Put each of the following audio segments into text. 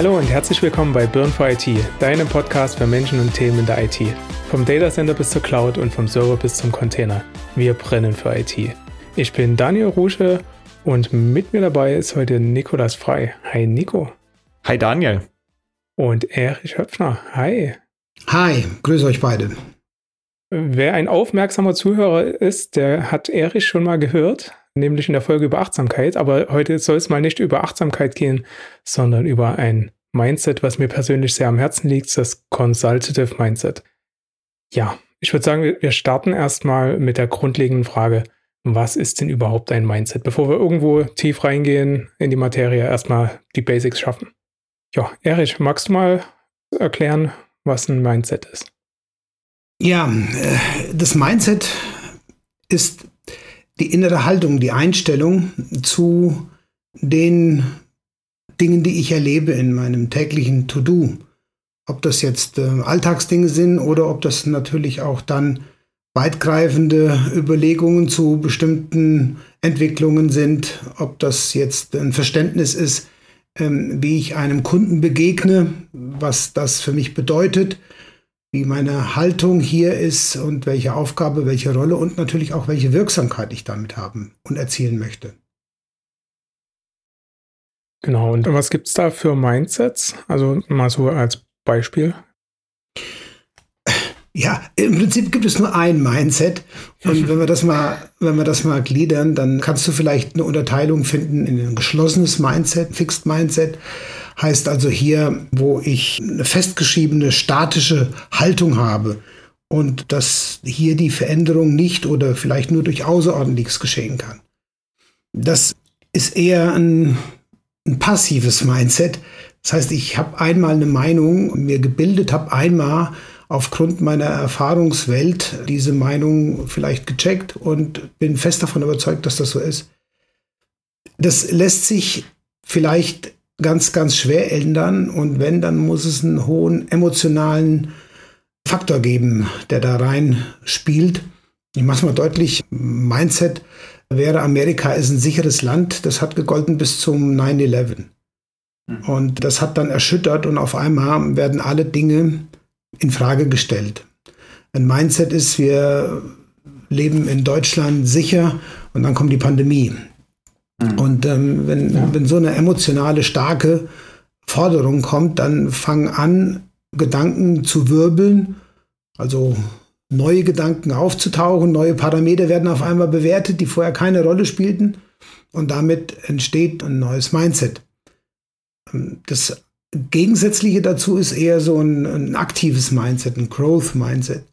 Hallo und herzlich willkommen bei Burn for IT, deinem Podcast für Menschen und Themen in der IT. Vom Datacenter bis zur Cloud und vom Server bis zum Container. Wir brennen für IT. Ich bin Daniel Rusche und mit mir dabei ist heute Nikolas Frei. Hi Nico. Hi Daniel. Und Erich Höpfner. Hi. Hi, grüße euch beide. Wer ein aufmerksamer Zuhörer ist, der hat Erich schon mal gehört nämlich in der Folge über Achtsamkeit. Aber heute soll es mal nicht über Achtsamkeit gehen, sondern über ein Mindset, was mir persönlich sehr am Herzen liegt, das Consultative Mindset. Ja, ich würde sagen, wir starten erstmal mit der grundlegenden Frage, was ist denn überhaupt ein Mindset? Bevor wir irgendwo tief reingehen in die Materie, erstmal die Basics schaffen. Ja, Erich, magst du mal erklären, was ein Mindset ist? Ja, äh, das Mindset ist die innere Haltung, die Einstellung zu den Dingen, die ich erlebe in meinem täglichen To-Do. Ob das jetzt äh, Alltagsdinge sind oder ob das natürlich auch dann weitgreifende Überlegungen zu bestimmten Entwicklungen sind, ob das jetzt ein Verständnis ist, ähm, wie ich einem Kunden begegne, was das für mich bedeutet, wie meine Haltung hier ist und welche Aufgabe, welche Rolle und natürlich auch welche Wirksamkeit ich damit haben und erzielen möchte. Genau, und was gibt es da für Mindsets? Also mal so als Beispiel. Ja, im Prinzip gibt es nur ein Mindset. Und wenn wir das mal, wenn wir das mal gliedern, dann kannst du vielleicht eine Unterteilung finden in ein geschlossenes Mindset, Fixed Mindset Heißt also hier, wo ich eine festgeschriebene statische Haltung habe und dass hier die Veränderung nicht oder vielleicht nur durch Außerordentliches geschehen kann. Das ist eher ein, ein passives Mindset. Das heißt, ich habe einmal eine Meinung mir gebildet, habe einmal aufgrund meiner Erfahrungswelt diese Meinung vielleicht gecheckt und bin fest davon überzeugt, dass das so ist. Das lässt sich vielleicht ganz, ganz schwer ändern. Und wenn, dann muss es einen hohen emotionalen Faktor geben, der da rein spielt. Ich mache es mal deutlich. Mindset wäre, Amerika ist ein sicheres Land. Das hat gegolten bis zum 9-11. Mhm. Und das hat dann erschüttert und auf einmal werden alle Dinge in Frage gestellt. Ein Mindset ist, wir leben in Deutschland sicher und dann kommt die Pandemie. Mhm. Und ähm, wenn, ja. wenn so eine emotionale, starke Forderung kommt, dann fangen an, Gedanken zu wirbeln, also neue Gedanken aufzutauchen, neue Parameter werden auf einmal bewertet, die vorher keine Rolle spielten. Und damit entsteht ein neues Mindset. Ähm, das Gegensätzliche dazu ist eher so ein, ein aktives Mindset, ein Growth Mindset.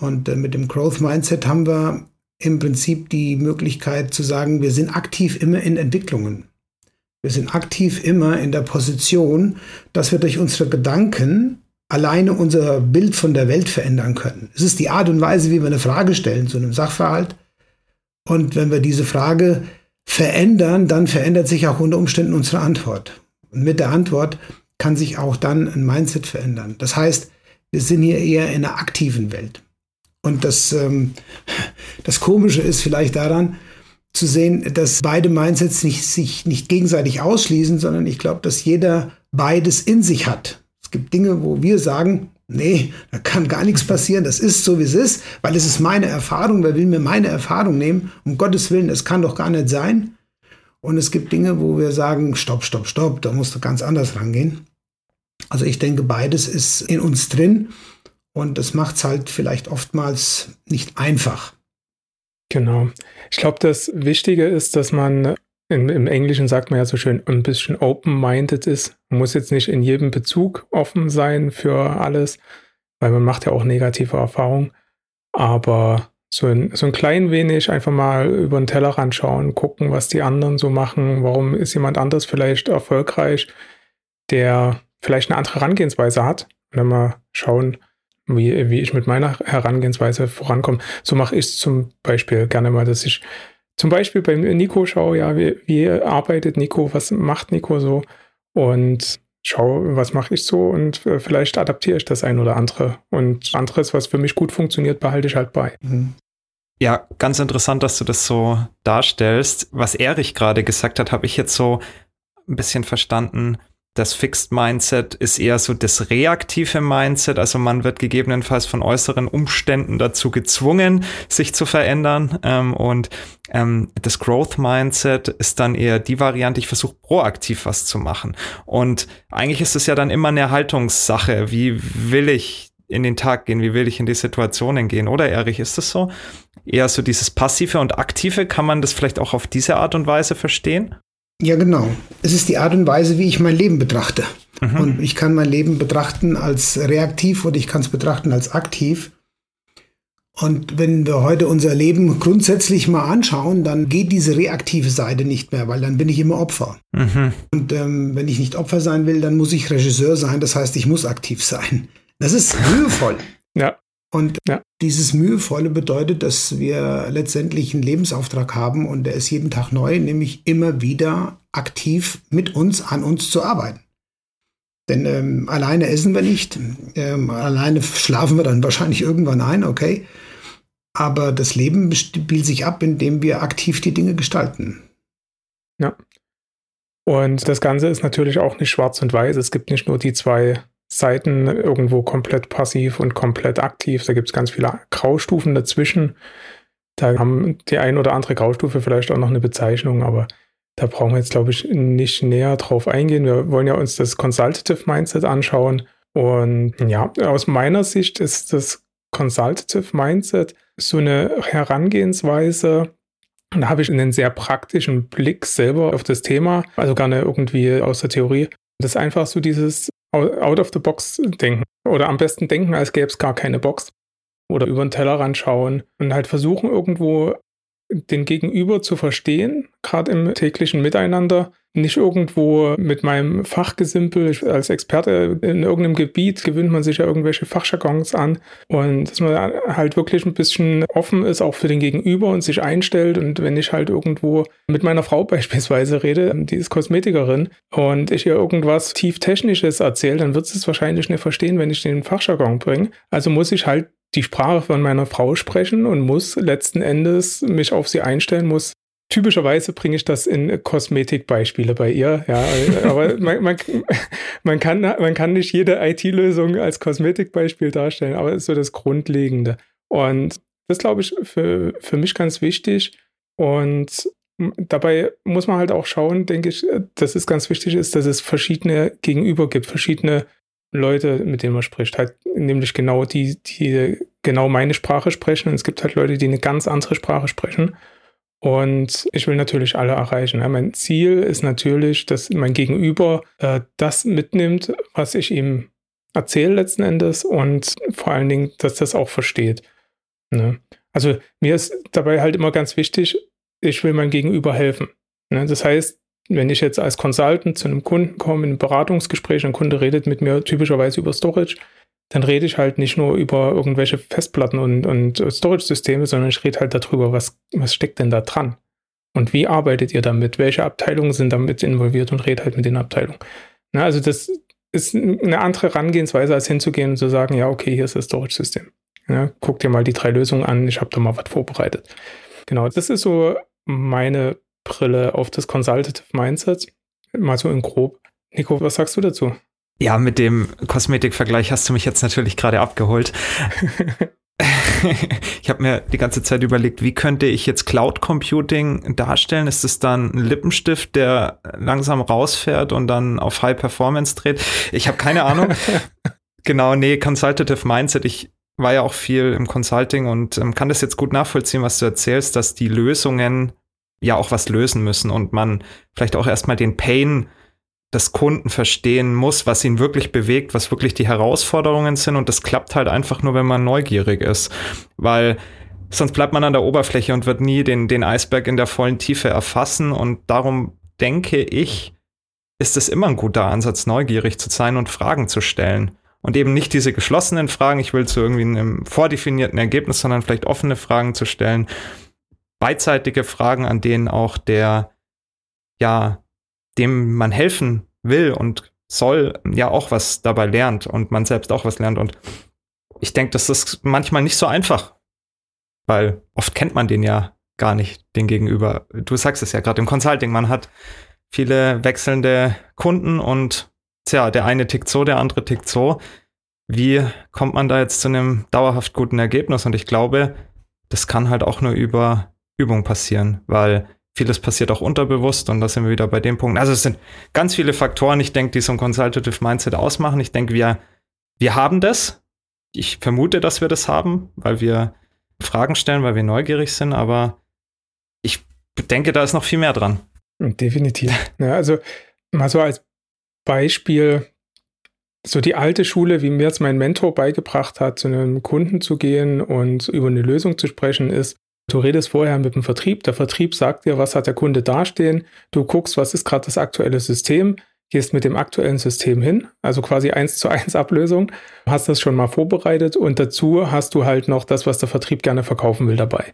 Und äh, mit dem Growth Mindset haben wir im Prinzip die Möglichkeit zu sagen, wir sind aktiv immer in Entwicklungen. Wir sind aktiv immer in der Position, dass wir durch unsere Gedanken alleine unser Bild von der Welt verändern können. Es ist die Art und Weise, wie wir eine Frage stellen zu einem Sachverhalt. Und wenn wir diese Frage verändern, dann verändert sich auch unter Umständen unsere Antwort. Und mit der Antwort kann sich auch dann ein Mindset verändern. Das heißt, wir sind hier eher in einer aktiven Welt. Und das, ähm, das Komische ist vielleicht daran, zu sehen, dass beide Mindsets nicht, sich nicht gegenseitig ausschließen, sondern ich glaube, dass jeder beides in sich hat. Es gibt Dinge, wo wir sagen, nee, da kann gar nichts passieren, das ist so, wie es ist, weil es ist meine Erfahrung, wer will mir meine Erfahrung nehmen? Um Gottes Willen, das kann doch gar nicht sein. Und es gibt Dinge, wo wir sagen, stopp, stopp, stopp, da musst du ganz anders rangehen. Also ich denke, beides ist in uns drin und das macht es halt vielleicht oftmals nicht einfach. Genau. Ich glaube, das Wichtige ist, dass man im, im, Englischen sagt man ja so schön, ein bisschen open-minded ist. Man muss jetzt nicht in jedem Bezug offen sein für alles, weil man macht ja auch negative Erfahrungen. Aber so ein, so ein klein wenig einfach mal über den Tellerrand schauen, gucken, was die anderen so machen. Warum ist jemand anders vielleicht erfolgreich, der vielleicht eine andere Herangehensweise hat? Und dann mal schauen, wie, wie ich mit meiner Herangehensweise vorankomme. So mache ich es zum Beispiel gerne mal, dass ich zum Beispiel beim Nico schaue, ja, wie, wie arbeitet Nico, was macht Nico so und schaue, was mache ich so und äh, vielleicht adaptiere ich das ein oder andere. Und anderes, was für mich gut funktioniert, behalte ich halt bei. Mhm. Ja, ganz interessant, dass du das so darstellst. Was Erich gerade gesagt hat, habe ich jetzt so ein bisschen verstanden das Fixed Mindset ist eher so das reaktive Mindset, also man wird gegebenenfalls von äußeren Umständen dazu gezwungen, sich zu verändern. Ähm, und ähm, das Growth Mindset ist dann eher die Variante, ich versuche proaktiv was zu machen. Und eigentlich ist es ja dann immer eine Haltungssache. Wie will ich in den Tag gehen? Wie will ich in die Situationen gehen? Oder Erich, ist das so? Eher so dieses Passive und Aktive, kann man das vielleicht auch auf diese Art und Weise verstehen? Ja, genau. Es ist die Art und Weise, wie ich mein Leben betrachte. Mhm. Und ich kann mein Leben betrachten als reaktiv oder ich kann es betrachten als aktiv. Und wenn wir heute unser Leben grundsätzlich mal anschauen, dann geht diese reaktive Seite nicht mehr, weil dann bin ich immer Opfer. Mhm. Und ähm, wenn ich nicht Opfer sein will, dann muss ich Regisseur sein. Das heißt, ich muss aktiv sein. Das ist mühevoll. ja. Und ja. dieses Mühevolle bedeutet, dass wir letztendlich einen Lebensauftrag haben und der ist jeden Tag neu, nämlich immer wieder aktiv mit uns, an uns zu arbeiten. Denn ähm, alleine essen wir nicht, ähm, alleine schlafen wir dann wahrscheinlich irgendwann ein, okay. Aber das Leben spielt sich ab, indem wir aktiv die Dinge gestalten. Ja. Und das Ganze ist natürlich auch nicht schwarz und weiß. Es gibt nicht nur die zwei Seiten irgendwo komplett passiv und komplett aktiv. Da gibt es ganz viele Graustufen dazwischen. Da haben die ein oder andere Graustufe vielleicht auch noch eine Bezeichnung, aber da brauchen wir jetzt, glaube ich, nicht näher drauf eingehen. Wir wollen ja uns das Consultative Mindset anschauen. Und ja, aus meiner Sicht ist das Consultative Mindset so eine Herangehensweise, da habe ich einen sehr praktischen Blick selber auf das Thema, also gar nicht irgendwie aus der Theorie. Das ist einfach so dieses out of the box denken. Oder am besten denken, als gäbe es gar keine Box. Oder über den Tellerrand schauen und halt versuchen, irgendwo den Gegenüber zu verstehen, gerade im täglichen Miteinander. Nicht irgendwo mit meinem Fachgesimpel, als Experte in irgendeinem Gebiet gewöhnt man sich ja irgendwelche Fachjargons an und dass man halt wirklich ein bisschen offen ist, auch für den Gegenüber und sich einstellt. Und wenn ich halt irgendwo mit meiner Frau beispielsweise rede, die ist Kosmetikerin und ich ihr irgendwas tief Technisches erzähle, dann wird sie es wahrscheinlich nicht verstehen, wenn ich den Fachjargon bringe. Also muss ich halt die Sprache von meiner Frau sprechen und muss letzten Endes mich auf sie einstellen, muss Typischerweise bringe ich das in Kosmetikbeispiele bei ihr, ja. Aber man, man, man, kann, man kann nicht jede IT-Lösung als Kosmetikbeispiel darstellen, aber es ist so das Grundlegende. Und das glaube ich für, für mich ganz wichtig. Und dabei muss man halt auch schauen, denke ich, dass es ganz wichtig ist, dass es verschiedene Gegenüber gibt, verschiedene Leute, mit denen man spricht, halt nämlich genau die, die genau meine Sprache sprechen. Und es gibt halt Leute, die eine ganz andere Sprache sprechen. Und ich will natürlich alle erreichen. Ja, mein Ziel ist natürlich, dass mein Gegenüber äh, das mitnimmt, was ich ihm erzähle letzten Endes und vor allen Dingen, dass das auch versteht. Ne? Also mir ist dabei halt immer ganz wichtig, ich will meinem Gegenüber helfen. Ne? Das heißt, wenn ich jetzt als Consultant zu einem Kunden komme, in einem Beratungsgespräch, ein Kunde redet mit mir typischerweise über Storage, dann rede ich halt nicht nur über irgendwelche Festplatten und, und Storage-Systeme, sondern ich rede halt darüber, was, was steckt denn da dran? Und wie arbeitet ihr damit? Welche Abteilungen sind damit involviert und rede halt mit den Abteilungen? Na, also das ist eine andere Herangehensweise, als hinzugehen und zu sagen, ja, okay, hier ist das Storage-System. Ja, guck dir mal die drei Lösungen an, ich habe da mal was vorbereitet. Genau, das ist so meine Brille auf das Consultative Mindset. Mal so in grob. Nico, was sagst du dazu? Ja, mit dem Kosmetikvergleich hast du mich jetzt natürlich gerade abgeholt. ich habe mir die ganze Zeit überlegt, wie könnte ich jetzt Cloud Computing darstellen? Ist es dann ein Lippenstift, der langsam rausfährt und dann auf High Performance dreht? Ich habe keine Ahnung. genau, nee, Consultative Mindset. Ich war ja auch viel im Consulting und ähm, kann das jetzt gut nachvollziehen, was du erzählst, dass die Lösungen ja auch was lösen müssen und man vielleicht auch erstmal den Pain des Kunden verstehen muss, was ihn wirklich bewegt, was wirklich die Herausforderungen sind. Und das klappt halt einfach nur, wenn man neugierig ist. Weil sonst bleibt man an der Oberfläche und wird nie den, den Eisberg in der vollen Tiefe erfassen. Und darum denke ich, ist es immer ein guter Ansatz, neugierig zu sein und Fragen zu stellen. Und eben nicht diese geschlossenen Fragen, ich will zu irgendwie einem vordefinierten Ergebnis, sondern vielleicht offene Fragen zu stellen. Beidseitige Fragen, an denen auch der, ja, dem man helfen will und soll, ja auch was dabei lernt und man selbst auch was lernt. Und ich denke, das ist manchmal nicht so einfach, weil oft kennt man den ja gar nicht, den Gegenüber. Du sagst es ja gerade im Consulting, man hat viele wechselnde Kunden und tja, der eine tickt so, der andere tickt so. Wie kommt man da jetzt zu einem dauerhaft guten Ergebnis? Und ich glaube, das kann halt auch nur über Übung passieren, weil vieles passiert auch unterbewusst und da sind wir wieder bei dem Punkt. Also es sind ganz viele Faktoren, ich denke, die so ein Consultative Mindset ausmachen. Ich denke, wir, wir haben das. Ich vermute, dass wir das haben, weil wir Fragen stellen, weil wir neugierig sind, aber ich denke, da ist noch viel mehr dran. Definitiv. Ja, also mal so als Beispiel, so die alte Schule, wie mir jetzt mein Mentor beigebracht hat, zu einem Kunden zu gehen und über eine Lösung zu sprechen, ist, du redest vorher mit dem Vertrieb, der Vertrieb sagt dir, was hat der Kunde dastehen, du guckst, was ist gerade das aktuelle System, gehst mit dem aktuellen System hin, also quasi eins zu eins Ablösung, hast das schon mal vorbereitet und dazu hast du halt noch das, was der Vertrieb gerne verkaufen will dabei.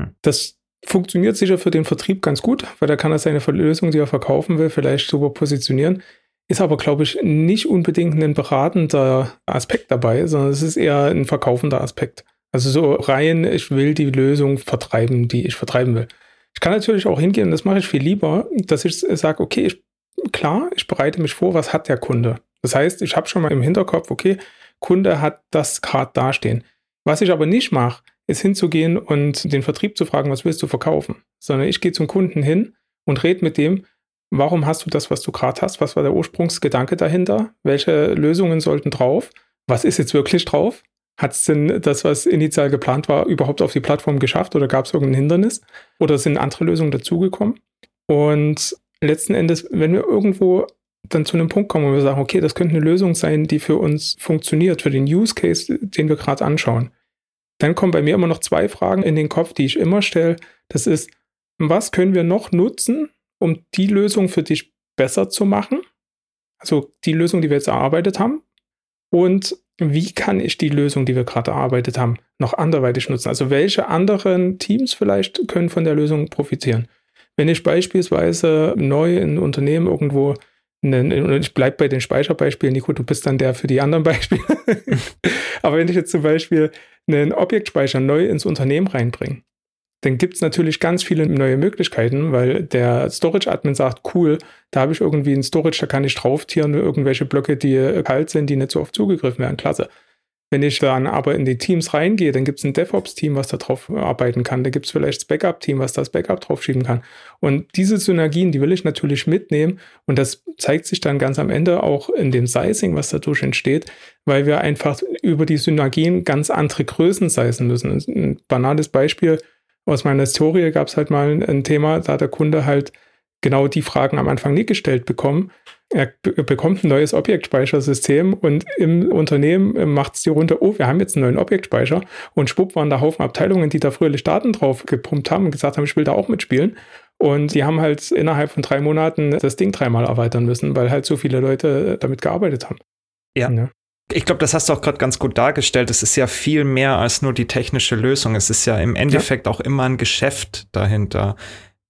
Hm. Das funktioniert sicher für den Vertrieb ganz gut, weil da kann er seine Lösung, die er verkaufen will, vielleicht super positionieren. Ist aber, glaube ich, nicht unbedingt ein beratender Aspekt dabei, sondern es ist eher ein verkaufender Aspekt. Also so rein, ich will die Lösung vertreiben, die ich vertreiben will. Ich kann natürlich auch hingehen, das mache ich viel lieber, dass ich sage, okay, ich, klar, ich bereite mich vor, was hat der Kunde. Das heißt, ich habe schon mal im Hinterkopf, okay, Kunde hat das gerade dastehen. Was ich aber nicht mache, ist hinzugehen und den Vertrieb zu fragen, was willst du verkaufen, sondern ich gehe zum Kunden hin und rede mit dem, Warum hast du das, was du gerade hast? Was war der Ursprungsgedanke dahinter? Welche Lösungen sollten drauf? Was ist jetzt wirklich drauf? Hat es denn das, was initial geplant war, überhaupt auf die Plattform geschafft oder gab es irgendein Hindernis? Oder sind andere Lösungen dazugekommen? Und letzten Endes, wenn wir irgendwo dann zu einem Punkt kommen, wo wir sagen, okay, das könnte eine Lösung sein, die für uns funktioniert, für den Use Case, den wir gerade anschauen, dann kommen bei mir immer noch zwei Fragen in den Kopf, die ich immer stelle. Das ist, was können wir noch nutzen, um die Lösung für dich besser zu machen. Also die Lösung, die wir jetzt erarbeitet haben. Und wie kann ich die Lösung, die wir gerade erarbeitet haben, noch anderweitig nutzen? Also welche anderen Teams vielleicht können von der Lösung profitieren? Wenn ich beispielsweise neu in Unternehmen irgendwo, einen, ich bleibe bei den Speicherbeispielen, Nico, du bist dann der für die anderen Beispiele. Aber wenn ich jetzt zum Beispiel einen Objektspeicher neu ins Unternehmen reinbringe, dann gibt es natürlich ganz viele neue Möglichkeiten, weil der Storage-Admin sagt, cool, da habe ich irgendwie ein Storage, da kann ich drauftieren, irgendwelche Blöcke, die kalt sind, die nicht so oft zugegriffen werden. Klasse. Wenn ich dann aber in die Teams reingehe, dann gibt es ein DevOps-Team, was da drauf arbeiten kann. Da gibt es vielleicht das Backup-Team, was das Backup draufschieben kann. Und diese Synergien, die will ich natürlich mitnehmen. Und das zeigt sich dann ganz am Ende auch in dem Sizing, was dadurch entsteht, weil wir einfach über die Synergien ganz andere Größen sizen müssen. Ein banales Beispiel, aus meiner Historie gab es halt mal ein Thema, da hat der Kunde halt genau die Fragen am Anfang nicht gestellt bekommen. Er bekommt ein neues Objektspeichersystem und im Unternehmen macht es die runter, oh, wir haben jetzt einen neuen Objektspeicher und schwupp waren da Haufen Abteilungen, die da fröhlich Daten drauf gepumpt haben und gesagt haben, ich will da auch mitspielen. Und die haben halt innerhalb von drei Monaten das Ding dreimal erweitern müssen, weil halt so viele Leute damit gearbeitet haben. Ja. ja. Ich glaube, das hast du auch gerade ganz gut dargestellt. Es ist ja viel mehr als nur die technische Lösung. Es ist ja im Endeffekt ja. auch immer ein Geschäft dahinter.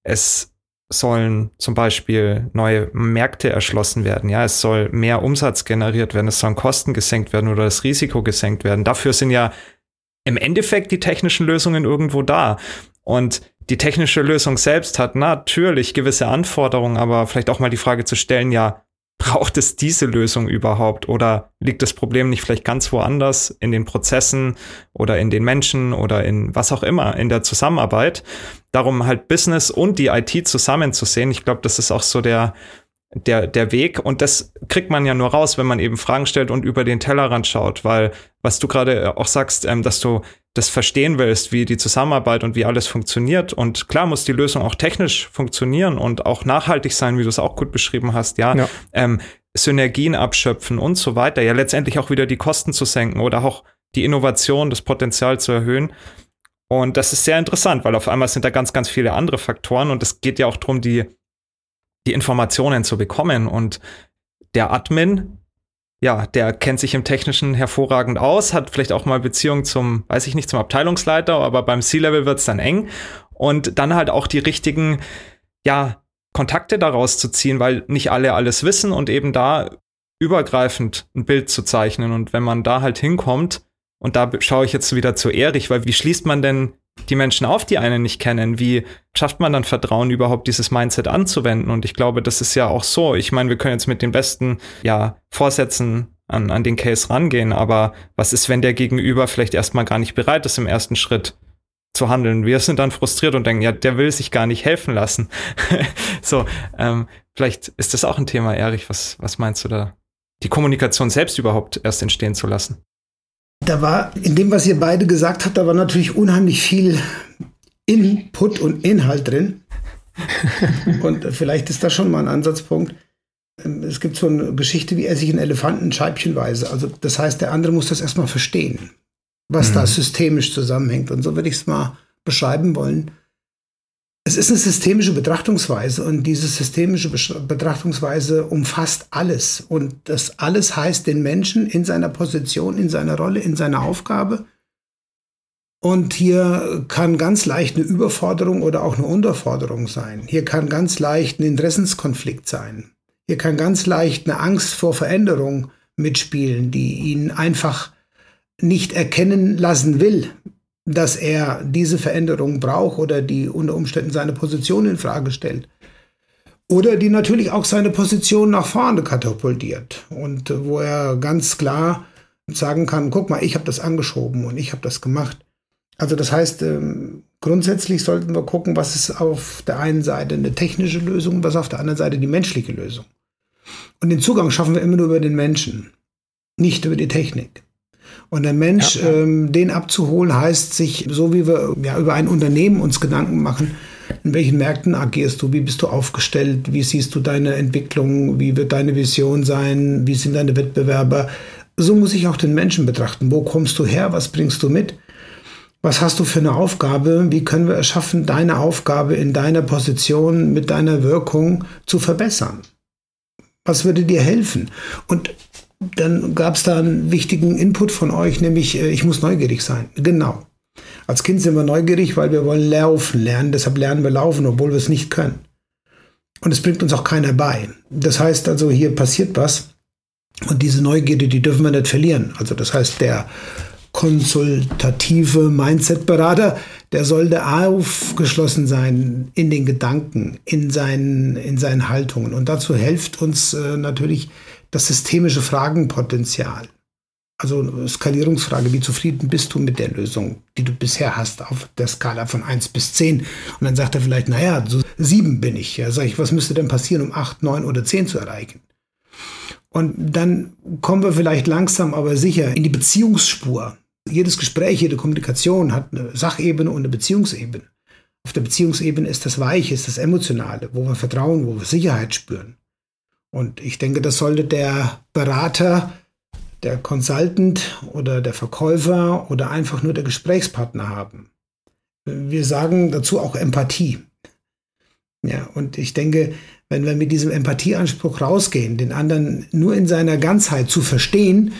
Es sollen zum Beispiel neue Märkte erschlossen werden. Ja, es soll mehr Umsatz generiert werden. Es sollen Kosten gesenkt werden oder das Risiko gesenkt werden. Dafür sind ja im Endeffekt die technischen Lösungen irgendwo da. Und die technische Lösung selbst hat natürlich gewisse Anforderungen, aber vielleicht auch mal die Frage zu stellen, ja, braucht es diese Lösung überhaupt oder liegt das Problem nicht vielleicht ganz woanders in den Prozessen oder in den Menschen oder in was auch immer, in der Zusammenarbeit? Darum halt Business und die IT zusammenzusehen. Ich glaube, das ist auch so der, der, der Weg. Und das kriegt man ja nur raus, wenn man eben Fragen stellt und über den Tellerrand schaut, weil was du gerade auch sagst, ähm, dass du das verstehen willst, wie die Zusammenarbeit und wie alles funktioniert. Und klar muss die Lösung auch technisch funktionieren und auch nachhaltig sein, wie du es auch gut beschrieben hast, ja. ja. Ähm, Synergien abschöpfen und so weiter. Ja, letztendlich auch wieder die Kosten zu senken oder auch die Innovation, das Potenzial zu erhöhen. Und das ist sehr interessant, weil auf einmal sind da ganz, ganz viele andere Faktoren und es geht ja auch darum, die die Informationen zu bekommen. Und der Admin, ja, der kennt sich im Technischen hervorragend aus, hat vielleicht auch mal Beziehung zum, weiß ich nicht, zum Abteilungsleiter, aber beim C-Level wird es dann eng. Und dann halt auch die richtigen, ja, Kontakte daraus zu ziehen, weil nicht alle alles wissen und eben da übergreifend ein Bild zu zeichnen. Und wenn man da halt hinkommt, und da schaue ich jetzt wieder zu Erich, weil wie schließt man denn die Menschen auf, die einen nicht kennen? Wie schafft man dann Vertrauen, überhaupt dieses Mindset anzuwenden? Und ich glaube, das ist ja auch so. Ich meine, wir können jetzt mit den besten, ja, Vorsätzen an, an den Case rangehen, aber was ist, wenn der Gegenüber vielleicht erstmal gar nicht bereit ist, im ersten Schritt zu handeln? Wir sind dann frustriert und denken, ja, der will sich gar nicht helfen lassen. so, ähm, vielleicht ist das auch ein Thema, Erich. Was, was meinst du da? Die Kommunikation selbst überhaupt erst entstehen zu lassen. Da war, in dem, was ihr beide gesagt habt, da war natürlich unheimlich viel Input und Inhalt drin. und vielleicht ist das schon mal ein Ansatzpunkt. Es gibt so eine Geschichte, wie er sich einen Elefanten scheibchenweise. Also, das heißt, der andere muss das erstmal verstehen, was mhm. da systemisch zusammenhängt. Und so würde ich es mal beschreiben wollen. Es ist eine systemische Betrachtungsweise und diese systemische Betrachtungsweise umfasst alles. Und das alles heißt den Menschen in seiner Position, in seiner Rolle, in seiner Aufgabe. Und hier kann ganz leicht eine Überforderung oder auch eine Unterforderung sein. Hier kann ganz leicht ein Interessenskonflikt sein. Hier kann ganz leicht eine Angst vor Veränderung mitspielen, die ihn einfach nicht erkennen lassen will, dass er diese Veränderung braucht oder die unter Umständen seine Position in Frage stellt. Oder die natürlich auch seine Position nach vorne katapultiert und wo er ganz klar sagen kann, guck mal, ich habe das angeschoben und ich habe das gemacht. Also das heißt, ähm, grundsätzlich sollten wir gucken, was ist auf der einen Seite eine technische Lösung, was auf der anderen Seite die menschliche Lösung. Und den Zugang schaffen wir immer nur über den Menschen, nicht über die Technik. Und der Mensch, ja. Ähm, den abzuholen, heißt sich, so wie wir ja, über ein Unternehmen uns Gedanken machen, in welchen Märkten agierst du, wie bist du aufgestellt, wie siehst du deine Entwicklung, wie wird deine Vision sein, wie sind deine Wettbewerber. So muss ich auch den Menschen betrachten. Wo kommst du her, was bringst du mit? Was hast du für eine Aufgabe? Wie können wir es schaffen, deine Aufgabe in deiner Position mit deiner Wirkung zu verbessern? Was würde dir helfen? Und dann gab es da einen wichtigen Input von euch, nämlich äh, ich muss neugierig sein. Genau. Als Kind sind wir neugierig, weil wir wollen laufen lernen, deshalb lernen wir laufen, obwohl wir es nicht können. Und es bringt uns auch keiner bei. Das heißt also, hier passiert was und diese Neugierde, die dürfen wir nicht verlieren. Also das heißt, der konsultative Mindset-Berater, der sollte aufgeschlossen sein in den Gedanken, in seinen, in seinen Haltungen. Und dazu hilft uns äh, natürlich das systemische Fragenpotenzial. Also Skalierungsfrage, wie zufrieden bist du mit der Lösung, die du bisher hast auf der Skala von 1 bis 10? Und dann sagt er vielleicht, naja, so 7 bin ich. Ja, sag ich, was müsste denn passieren, um 8, 9 oder 10 zu erreichen? Und dann kommen wir vielleicht langsam, aber sicher in die Beziehungsspur. Jedes Gespräch, jede Kommunikation hat eine Sachebene und eine Beziehungsebene. Auf der Beziehungsebene ist das Weiche, ist das Emotionale, wo wir Vertrauen, wo wir Sicherheit spüren. Und ich denke, das sollte der Berater, der Consultant oder der Verkäufer oder einfach nur der Gesprächspartner haben. Wir sagen dazu auch Empathie. Ja, und ich denke, wenn wir mit diesem Empathieanspruch rausgehen, den anderen nur in seiner Ganzheit zu verstehen,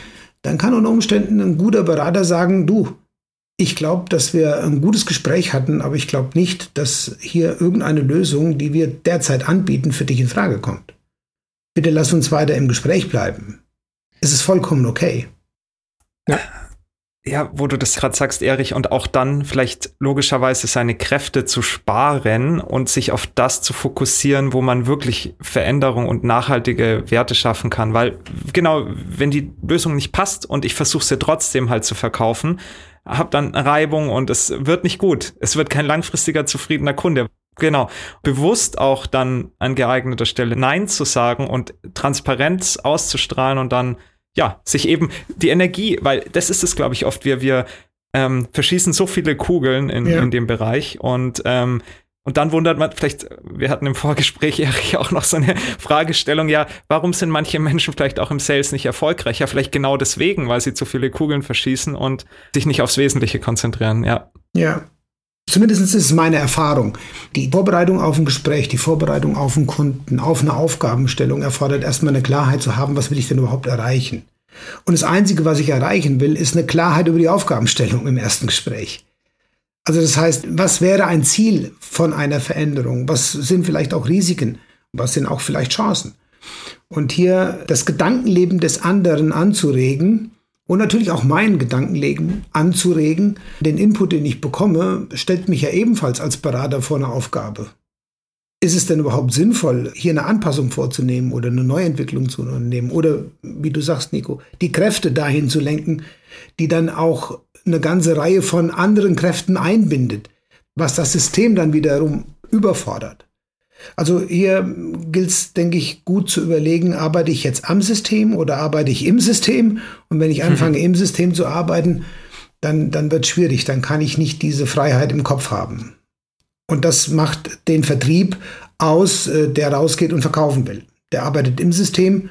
dann kann unter Umständen ein guter Berater sagen, du, ich glaube, dass wir ein gutes Gespräch hatten, aber ich glaube nicht, dass hier irgendeine Lösung, die wir derzeit anbieten, für dich in Frage kommt bitte lass uns weiter im Gespräch bleiben. Es ist vollkommen okay. Ja. Ja, wo du das gerade sagst, Erich, und auch dann vielleicht logischerweise seine Kräfte zu sparen und sich auf das zu fokussieren, wo man wirklich Veränderung und nachhaltige Werte schaffen kann. Weil genau, wenn die Lösung nicht passt und ich versuche sie trotzdem halt zu verkaufen, habe dann Reibung und es wird nicht gut. Es wird kein langfristiger zufriedener Kunde. Genau. Bewusst auch dann an geeigneter Stelle Nein zu sagen und Transparenz auszustrahlen und dann, ja, sich eben die Energie, weil das ist es, glaube ich, oft, wir, wir ähm, verschießen so viele Kugeln in, ja. in dem Bereich und ähm, und dann wundert man, vielleicht, wir hatten im Vorgespräch Erich auch noch so eine Fragestellung, ja, warum sind manche Menschen vielleicht auch im Sales nicht erfolgreich? Ja, vielleicht genau deswegen, weil sie zu viele Kugeln verschießen und sich nicht aufs Wesentliche konzentrieren, ja. Ja, Zumindest ist es meine Erfahrung. Die Vorbereitung auf ein Gespräch, die Vorbereitung auf einen Kunden, auf eine Aufgabenstellung erfordert erstmal eine Klarheit zu haben, was will ich denn überhaupt erreichen. Und das Einzige, was ich erreichen will, ist eine Klarheit über die Aufgabenstellung im ersten Gespräch. Also das heißt, was wäre ein Ziel von einer Veränderung? Was sind vielleicht auch Risiken? Was sind auch vielleicht Chancen? Und hier das Gedankenleben des anderen anzuregen und natürlich auch meinen Gedankenlegen anzuregen. Den Input, den ich bekomme, stellt mich ja ebenfalls als Berater vor eine Aufgabe. Ist es denn überhaupt sinnvoll, hier eine Anpassung vorzunehmen oder eine Neuentwicklung zu unternehmen? Oder, wie du sagst, Nico, die Kräfte dahin zu lenken, die dann auch eine ganze Reihe von anderen Kräften einbindet, was das System dann wiederum überfordert. Also hier gilt es, denke ich, gut zu überlegen, arbeite ich jetzt am System oder arbeite ich im System? Und wenn ich mhm. anfange, mhm. im System zu arbeiten, dann, dann wird es schwierig, dann kann ich nicht diese Freiheit im Kopf haben. Und das macht den Vertrieb aus, äh, der rausgeht und verkaufen will. Der arbeitet im System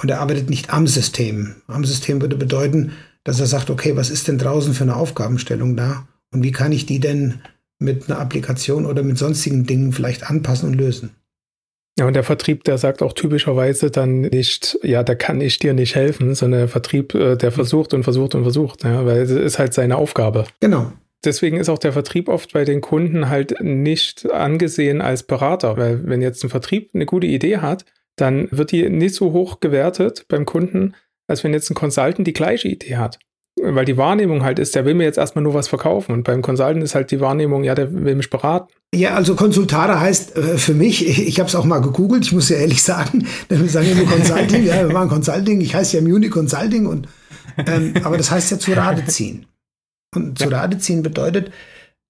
und er arbeitet nicht am System. Am System würde bedeuten, dass er sagt, okay, was ist denn draußen für eine Aufgabenstellung da? Und wie kann ich die denn mit einer Applikation oder mit sonstigen Dingen vielleicht anpassen und lösen. Ja, und der Vertrieb, der sagt auch typischerweise dann nicht, ja, da kann ich dir nicht helfen, sondern der Vertrieb, äh, der versucht und versucht und versucht, ja, weil es ist halt seine Aufgabe. Genau. Deswegen ist auch der Vertrieb oft bei den Kunden halt nicht angesehen als Berater, weil wenn jetzt ein Vertrieb eine gute Idee hat, dann wird die nicht so hoch gewertet beim Kunden, als wenn jetzt ein Consultant die gleiche Idee hat weil die Wahrnehmung halt ist, der will mir jetzt erstmal nur was verkaufen. Und beim Consultant ist halt die Wahrnehmung, ja, der will mich beraten. Ja, also Konsultare heißt äh, für mich, ich, ich habe es auch mal gegoogelt, ich muss ja ehrlich sagen, wir sagen nur Consulting, ja, wir machen Consulting, ich heiße ja Munich Consulting, und, ähm, aber das heißt ja zu Rade ziehen. Und zu Rade ziehen bedeutet,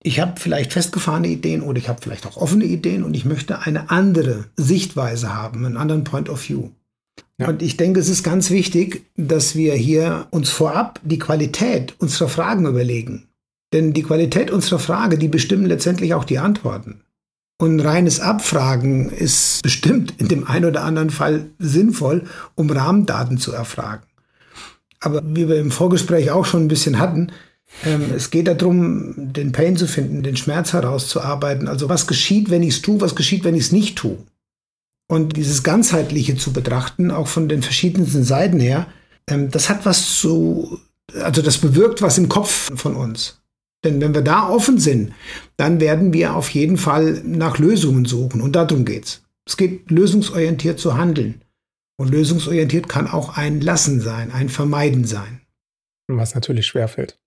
ich habe vielleicht festgefahrene Ideen oder ich habe vielleicht auch offene Ideen und ich möchte eine andere Sichtweise haben, einen anderen Point of View. Und ich denke, es ist ganz wichtig, dass wir hier uns vorab die Qualität unserer Fragen überlegen. Denn die Qualität unserer Frage, die bestimmen letztendlich auch die Antworten. Und reines Abfragen ist bestimmt in dem einen oder anderen Fall sinnvoll, um Rahmendaten zu erfragen. Aber wie wir im Vorgespräch auch schon ein bisschen hatten, ähm, es geht darum, den Pain zu finden, den Schmerz herauszuarbeiten. Also was geschieht, wenn ich es tue, was geschieht, wenn ich es nicht tue. Und dieses Ganzheitliche zu betrachten, auch von den verschiedensten Seiten her, ähm, das hat was zu, also das bewirkt was im Kopf von uns. Denn wenn wir da offen sind, dann werden wir auf jeden Fall nach Lösungen suchen. Und darum geht's. Es geht lösungsorientiert zu handeln. Und lösungsorientiert kann auch ein Lassen sein, ein Vermeiden sein. Was natürlich schwer fällt.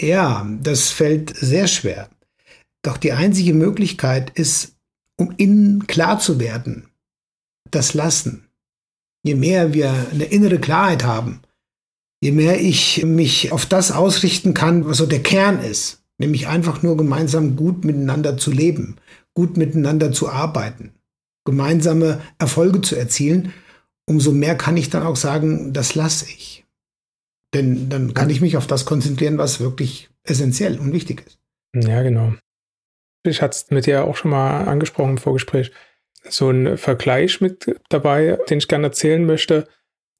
Ja, das fällt sehr schwer. Doch die einzige Möglichkeit ist, um innen klar zu werden. Das Lassen. Je mehr wir eine innere Klarheit haben, je mehr ich mich auf das ausrichten kann, was so der Kern ist, nämlich einfach nur gemeinsam gut miteinander zu leben, gut miteinander zu arbeiten, gemeinsame Erfolge zu erzielen, umso mehr kann ich dann auch sagen, das lasse ich. Denn dann kann ich mich auf das konzentrieren, was wirklich essentiell und wichtig ist. Ja, genau ich hatte es mit dir auch schon mal angesprochen im Vorgespräch, so ein Vergleich mit dabei, den ich gerne erzählen möchte,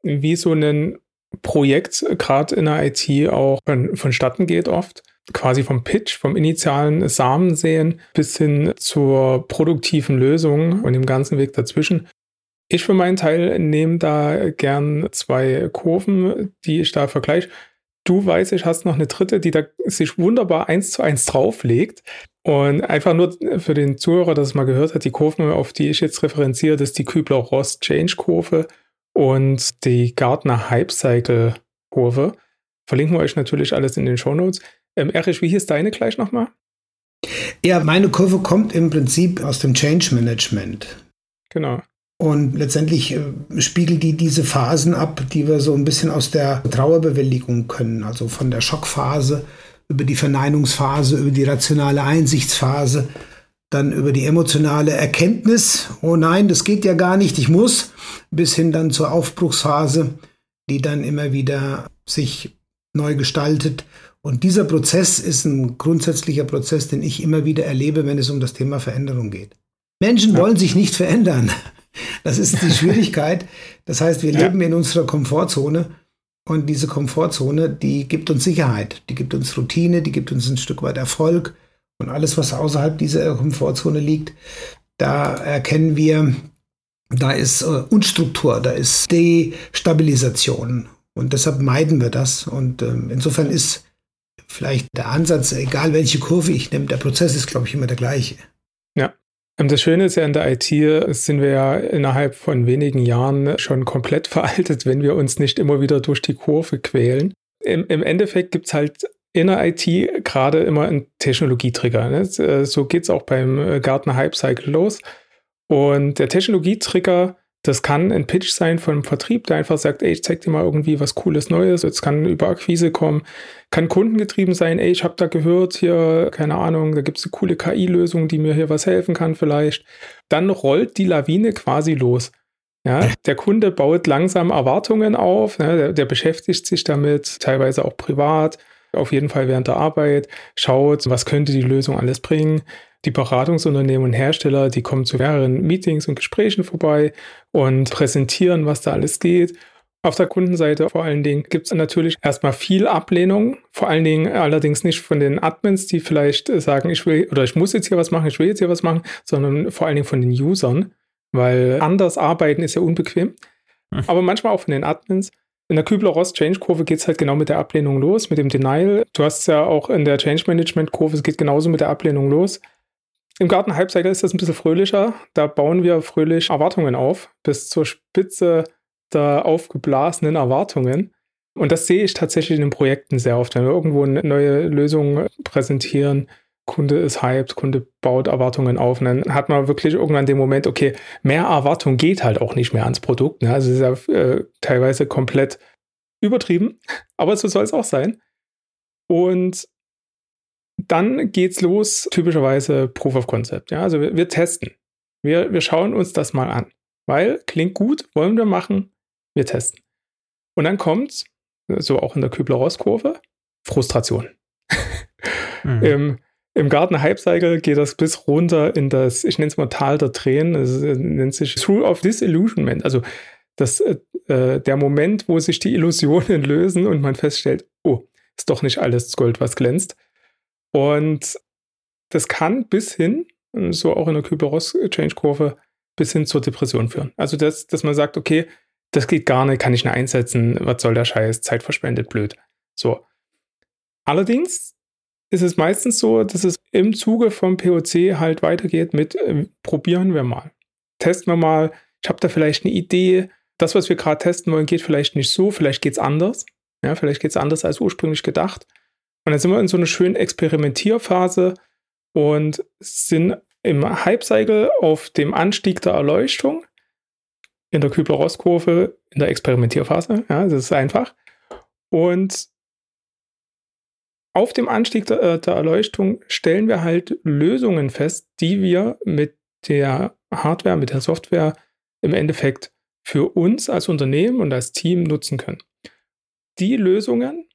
wie so ein Projekt gerade in der IT auch von, vonstatten geht oft. Quasi vom Pitch, vom initialen Samensehen bis hin zur produktiven Lösung und dem ganzen Weg dazwischen. Ich für meinen Teil nehme da gern zwei Kurven, die ich da vergleiche. Du weißt, ich hast noch eine dritte, die da sich wunderbar eins zu eins drauflegt. Und einfach nur für den Zuhörer, dass es mal gehört hat, die Kurven, auf die ich jetzt referenziere, das ist die Kübler-Ross-Change-Kurve und die Gartner Hype-Cycle-Kurve. Verlinken wir euch natürlich alles in den Show Notes. Ähm, Erich, wie hieß deine gleich nochmal? Ja, meine Kurve kommt im Prinzip aus dem Change Management. Genau. Und letztendlich äh, spiegelt die diese Phasen ab, die wir so ein bisschen aus der Trauerbewältigung können. Also von der Schockphase über die Verneinungsphase, über die rationale Einsichtsphase, dann über die emotionale Erkenntnis, oh nein, das geht ja gar nicht, ich muss, bis hin dann zur Aufbruchsphase, die dann immer wieder sich neu gestaltet. Und dieser Prozess ist ein grundsätzlicher Prozess, den ich immer wieder erlebe, wenn es um das Thema Veränderung geht. Menschen wollen sich nicht verändern. Das ist die Schwierigkeit. Das heißt, wir leben in unserer Komfortzone und diese Komfortzone, die gibt uns Sicherheit, die gibt uns Routine, die gibt uns ein Stück weit Erfolg. Und alles, was außerhalb dieser Komfortzone liegt, da erkennen wir, da ist äh, Unstruktur, da ist Destabilisation. Und deshalb meiden wir das. Und ähm, insofern ist vielleicht der Ansatz, egal welche Kurve ich nehme, der Prozess ist, glaube ich, immer der gleiche. Ähm, das Schöne ist ja in der IT, sind wir ja innerhalb von wenigen Jahren schon komplett veraltet, wenn wir uns nicht immer wieder durch die Kurve quälen. Im, im Endeffekt gibt es halt in der IT gerade immer einen Technologietrigger. Ne? Äh, so geht es auch beim äh, Gartner Hype Cycle los. Und der Technologietrigger das kann ein Pitch sein von einem Vertrieb, der einfach sagt, ey, ich zeig dir mal irgendwie was Cooles Neues. Es kann über Akquise kommen, kann kundengetrieben sein, ey, ich habe da gehört, hier, keine Ahnung, da gibt es eine coole KI-Lösung, die mir hier was helfen kann vielleicht. Dann rollt die Lawine quasi los. Ja, der Kunde baut langsam Erwartungen auf, ne, der, der beschäftigt sich damit, teilweise auch privat, auf jeden Fall während der Arbeit, schaut, was könnte die Lösung alles bringen die Beratungsunternehmen und Hersteller, die kommen zu mehreren Meetings und Gesprächen vorbei und präsentieren, was da alles geht. Auf der Kundenseite vor allen Dingen gibt es natürlich erstmal viel Ablehnung, vor allen Dingen allerdings nicht von den Admins, die vielleicht sagen, ich will oder ich muss jetzt hier was machen, ich will jetzt hier was machen, sondern vor allen Dingen von den Usern, weil anders arbeiten ist ja unbequem. Hm. Aber manchmal auch von den Admins. In der Kübler-Ross-Change-Kurve geht es halt genau mit der Ablehnung los, mit dem Denial. Du hast ja auch in der Change-Management-Kurve, es geht genauso mit der Ablehnung los. Im Garten Halbcycle ist das ein bisschen fröhlicher. Da bauen wir fröhlich Erwartungen auf, bis zur Spitze der aufgeblasenen Erwartungen. Und das sehe ich tatsächlich in den Projekten sehr oft. Wenn wir irgendwo eine neue Lösung präsentieren, Kunde ist hyped, Kunde baut Erwartungen auf und dann hat man wirklich irgendwann den Moment, okay, mehr Erwartung geht halt auch nicht mehr ans Produkt. Ne? Also es ist ja äh, teilweise komplett übertrieben, aber so soll es auch sein. Und dann geht's los, typischerweise Proof of Concept. Ja, also wir, wir testen. Wir, wir schauen uns das mal an. Weil klingt gut, wollen wir machen, wir testen. Und dann kommt, so auch in der Kübler-Ross-Kurve, Frustration. Mhm. Im, Im Garten Hype Cycle geht das bis runter in das, ich nenne es mal Tal der Tränen, es nennt sich Through of Disillusionment. Also das, äh, äh, der Moment, wo sich die Illusionen lösen und man feststellt, oh, ist doch nicht alles Gold, was glänzt. Und das kann bis hin, so auch in der Kübler-Ross-Change-Kurve, bis hin zur Depression führen. Also, dass, dass man sagt, okay, das geht gar nicht, kann ich nicht einsetzen, was soll der Scheiß, Zeit verschwendet, blöd. So. Allerdings ist es meistens so, dass es im Zuge vom POC halt weitergeht mit, äh, probieren wir mal. Testen wir mal, ich habe da vielleicht eine Idee, das, was wir gerade testen wollen, geht vielleicht nicht so, vielleicht geht es anders. Ja, vielleicht geht es anders als ursprünglich gedacht. Und dann sind wir in so einer schönen Experimentierphase und sind im Hype-Cycle auf dem Anstieg der Erleuchtung, in der Kübler-Ross-Kurve, in der Experimentierphase. Ja, das ist einfach. Und auf dem Anstieg der, äh, der, Erleuchtung stellen wir halt Lösungen fest, die wir mit der Hardware, mit der Software im Endeffekt für uns als Unternehmen und als Team nutzen können. Die Lösungen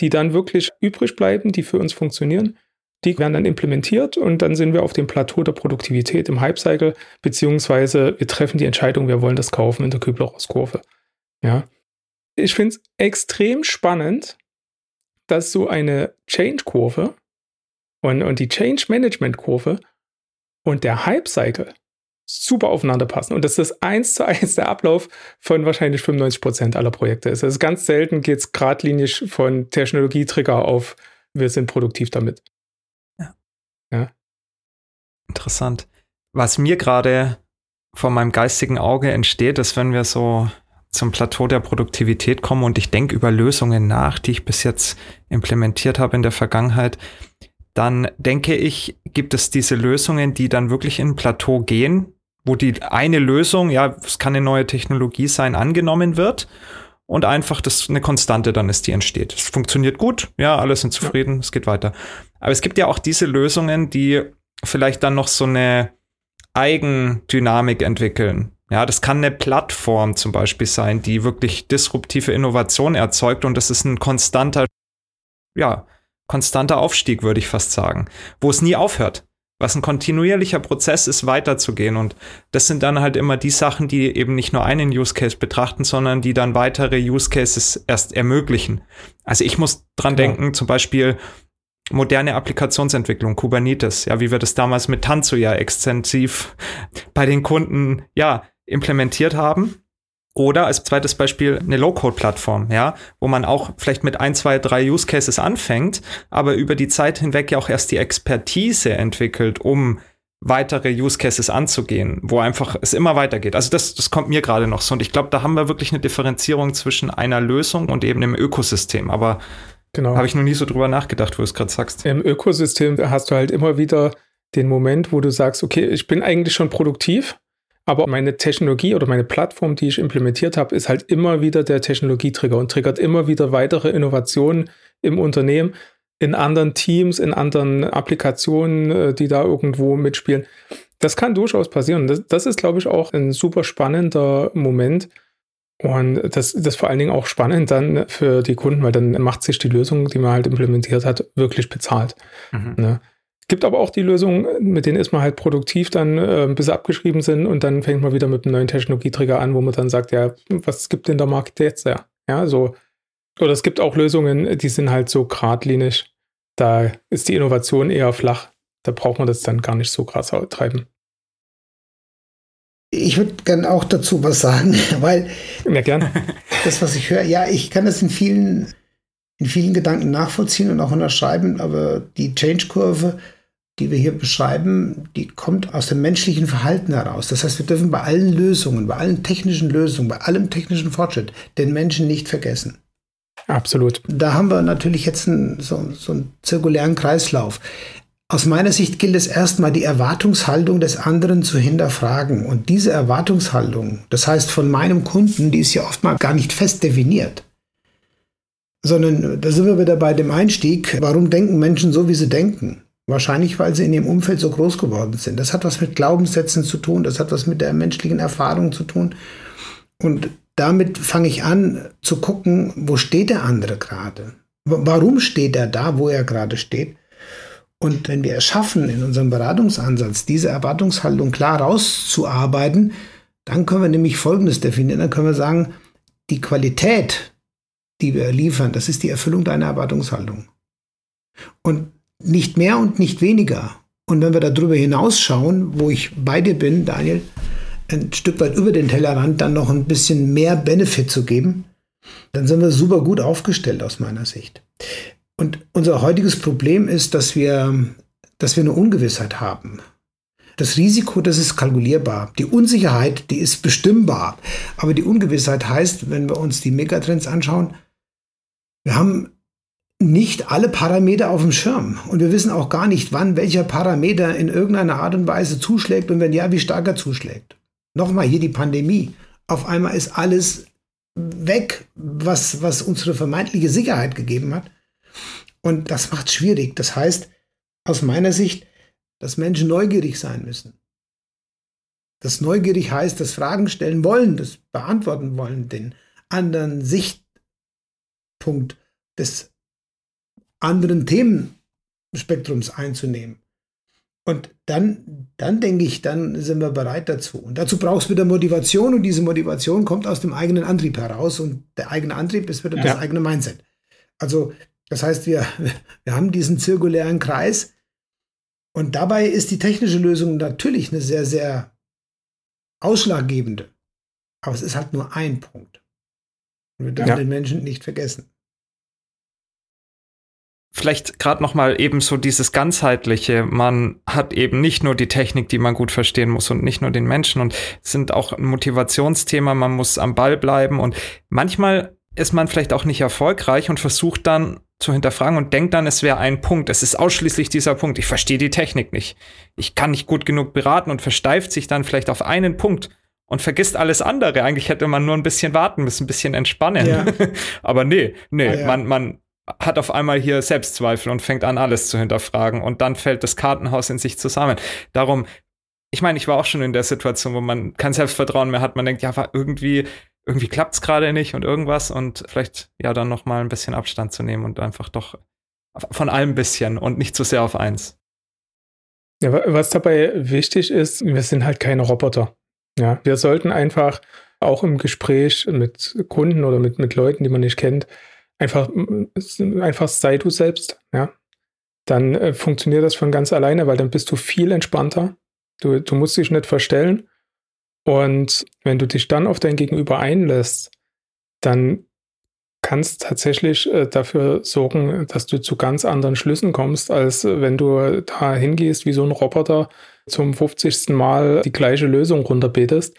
die dann wirklich übrig bleiben, die für uns funktionieren, die werden dann implementiert und dann sind wir auf dem Plateau der Produktivität im Hype-Cycle, beziehungsweise wir treffen die Entscheidung, wir wollen das kaufen in der Kübler-Ross-Kurve. Ja. Ich finde es extrem spannend, dass so eine Change-Kurve und, und die Change-Management-Kurve und der Hype-Cycle super aufeinander passen und dass das eins zu eins der Ablauf von wahrscheinlich 95 Prozent aller Projekte ist. Also ganz selten geht es geradlinig von Technologietrigger auf, wir sind produktiv damit. Ja. ja. Interessant. Was mir gerade vor meinem geistigen Auge entsteht, ist, wenn wir so zum Plateau der Produktivität kommen und ich denke über Lösungen nach, die ich bis jetzt implementiert habe in der Vergangenheit, dann denke ich, gibt es diese Lösungen, die dann wirklich in ein Plateau gehen, wo die eine Lösung, ja, es kann eine neue Technologie sein, angenommen wird und einfach das eine Konstante dann ist, die entsteht. Es funktioniert gut, ja, alle sind zufrieden, ja. es geht weiter. Aber es gibt ja auch diese Lösungen, die vielleicht dann noch so eine Eigendynamik entwickeln. Ja, das kann eine Plattform zum Beispiel sein, die wirklich disruptive Innovation erzeugt und das ist ein konstanter, ja, konstanter Aufstieg, würde ich fast sagen, wo es nie aufhört was ein kontinuierlicher Prozess ist, weiterzugehen. Und das sind dann halt immer die Sachen, die eben nicht nur einen Use Case betrachten, sondern die dann weitere Use Cases erst ermöglichen. Also ich muss dran genau. denken, zum Beispiel moderne Applikationsentwicklung, Kubernetes, ja, wie wir das damals mit Tanzu ja extensiv bei den Kunden, ja, implementiert haben. Oder als zweites Beispiel eine Low-Code-Plattform, ja, wo man auch vielleicht mit ein, zwei, drei Use Cases anfängt, aber über die Zeit hinweg ja auch erst die Expertise entwickelt, um weitere Use Cases anzugehen, wo einfach es immer weitergeht. Also das, das kommt mir gerade noch so. Und ich glaube, da haben wir wirklich eine Differenzierung zwischen einer Lösung und eben dem Ökosystem. Aber genau. habe ich noch nie so drüber nachgedacht, wo du es gerade sagst. Im Ökosystem hast du halt immer wieder den Moment, wo du sagst, okay, ich bin eigentlich schon produktiv, aber meine Technologie oder meine Plattform, die ich implementiert habe, ist halt immer wieder der Technologietrigger und triggert immer wieder weitere Innovationen im Unternehmen, in anderen Teams, in anderen Applikationen, äh, die da irgendwo mitspielen. Das kann durchaus passieren. Das, das ist, glaube ich, auch ein super spannender Moment. Und das, das ist vor allen Dingen auch spannend dann für die Kunden, weil dann macht sich die Lösung, die man halt implementiert hat, wirklich bezahlt. Mhm. Ne? Gibt aber auch die Lösung, mit denen ist man halt produktiv dann, äh, bis sie abgeschrieben sind und dann fängt man wieder mit einem neuen Technologieträger an, wo man dann sagt, ja, was gibt denn der Markt jetzt? Ja, ja so. Oder es gibt auch Lösungen, die sind halt so geradlinig, da ist die Innovation eher flach. Da braucht man das dann gar nicht so krass treiben. Ich würde gerne auch dazu was sagen, weil ja, gern. das, was ich höre, ja, ich kann das in vielen, in vielen Gedanken nachvollziehen und auch unterschreiben, aber die Change-Kurve, die wir hier beschreiben, die kommt aus dem menschlichen Verhalten heraus. Das heißt, wir dürfen bei allen Lösungen, bei allen technischen Lösungen, bei allem technischen Fortschritt den Menschen nicht vergessen. Absolut. Da haben wir natürlich jetzt einen, so, so einen zirkulären Kreislauf. Aus meiner Sicht gilt es erstmal, die Erwartungshaltung des anderen zu hinterfragen. Und diese Erwartungshaltung, das heißt von meinem Kunden, die ist ja oftmals gar nicht fest definiert. Sondern da sind wir wieder bei dem Einstieg, warum denken Menschen so, wie sie denken? Wahrscheinlich, weil sie in ihrem Umfeld so groß geworden sind. Das hat was mit Glaubenssätzen zu tun, das hat was mit der menschlichen Erfahrung zu tun. Und damit fange ich an zu gucken, wo steht der andere gerade? Warum steht er da, wo er gerade steht? Und wenn wir es schaffen, in unserem Beratungsansatz diese Erwartungshaltung klar rauszuarbeiten, dann können wir nämlich Folgendes definieren. Dann können wir sagen, die Qualität, die wir liefern, das ist die Erfüllung deiner Erwartungshaltung. Und nicht mehr und nicht weniger. Und wenn wir darüber hinausschauen, wo ich bei dir bin, Daniel, ein Stück weit über den Tellerrand dann noch ein bisschen mehr Benefit zu geben, dann sind wir super gut aufgestellt aus meiner Sicht. Und unser heutiges Problem ist, dass wir, dass wir eine Ungewissheit haben. Das Risiko, das ist kalkulierbar. Die Unsicherheit, die ist bestimmbar. Aber die Ungewissheit heißt, wenn wir uns die Megatrends anschauen, wir haben nicht alle Parameter auf dem Schirm. Und wir wissen auch gar nicht, wann welcher Parameter in irgendeiner Art und Weise zuschlägt und wenn ja, wie stark er zuschlägt. Nochmal hier die Pandemie. Auf einmal ist alles weg, was, was unsere vermeintliche Sicherheit gegeben hat. Und das macht es schwierig. Das heißt, aus meiner Sicht, dass Menschen neugierig sein müssen. Das neugierig heißt, das Fragen stellen wollen, das beantworten wollen, den anderen Sichtpunkt des anderen Themenspektrums einzunehmen. Und dann, dann denke ich, dann sind wir bereit dazu. Und dazu brauchst du wieder Motivation und diese Motivation kommt aus dem eigenen Antrieb heraus und der eigene Antrieb ist wieder ja. das eigene Mindset. Also, das heißt, wir, wir haben diesen zirkulären Kreis und dabei ist die technische Lösung natürlich eine sehr, sehr ausschlaggebende. Aber es ist halt nur ein Punkt. Und wir dürfen ja. den Menschen nicht vergessen vielleicht gerade noch mal eben so dieses ganzheitliche. Man hat eben nicht nur die Technik, die man gut verstehen muss und nicht nur den Menschen und sind auch ein Motivationsthema. Man muss am Ball bleiben und manchmal ist man vielleicht auch nicht erfolgreich und versucht dann zu hinterfragen und denkt dann, es wäre ein Punkt. Es ist ausschließlich dieser Punkt. Ich verstehe die Technik nicht. Ich kann nicht gut genug beraten und versteift sich dann vielleicht auf einen Punkt und vergisst alles andere. Eigentlich hätte man nur ein bisschen warten müssen, ein bisschen entspannen. Ja. Aber nee, nee, ah, ja. man, man hat auf einmal hier Selbstzweifel und fängt an, alles zu hinterfragen. Und dann fällt das Kartenhaus in sich zusammen. Darum, ich meine, ich war auch schon in der Situation, wo man kein Selbstvertrauen mehr hat. Man denkt, ja, irgendwie, irgendwie klappt es gerade nicht und irgendwas. Und vielleicht ja dann noch mal ein bisschen Abstand zu nehmen und einfach doch von allem ein bisschen und nicht zu sehr auf eins. Ja, was dabei wichtig ist, wir sind halt keine Roboter. Ja, wir sollten einfach auch im Gespräch mit Kunden oder mit, mit Leuten, die man nicht kennt, Einfach, einfach sei du selbst, ja. Dann äh, funktioniert das von ganz alleine, weil dann bist du viel entspannter. Du, du musst dich nicht verstellen. Und wenn du dich dann auf dein Gegenüber einlässt, dann kannst tatsächlich äh, dafür sorgen, dass du zu ganz anderen Schlüssen kommst, als wenn du da hingehst wie so ein Roboter zum 50. Mal die gleiche Lösung runterbetest,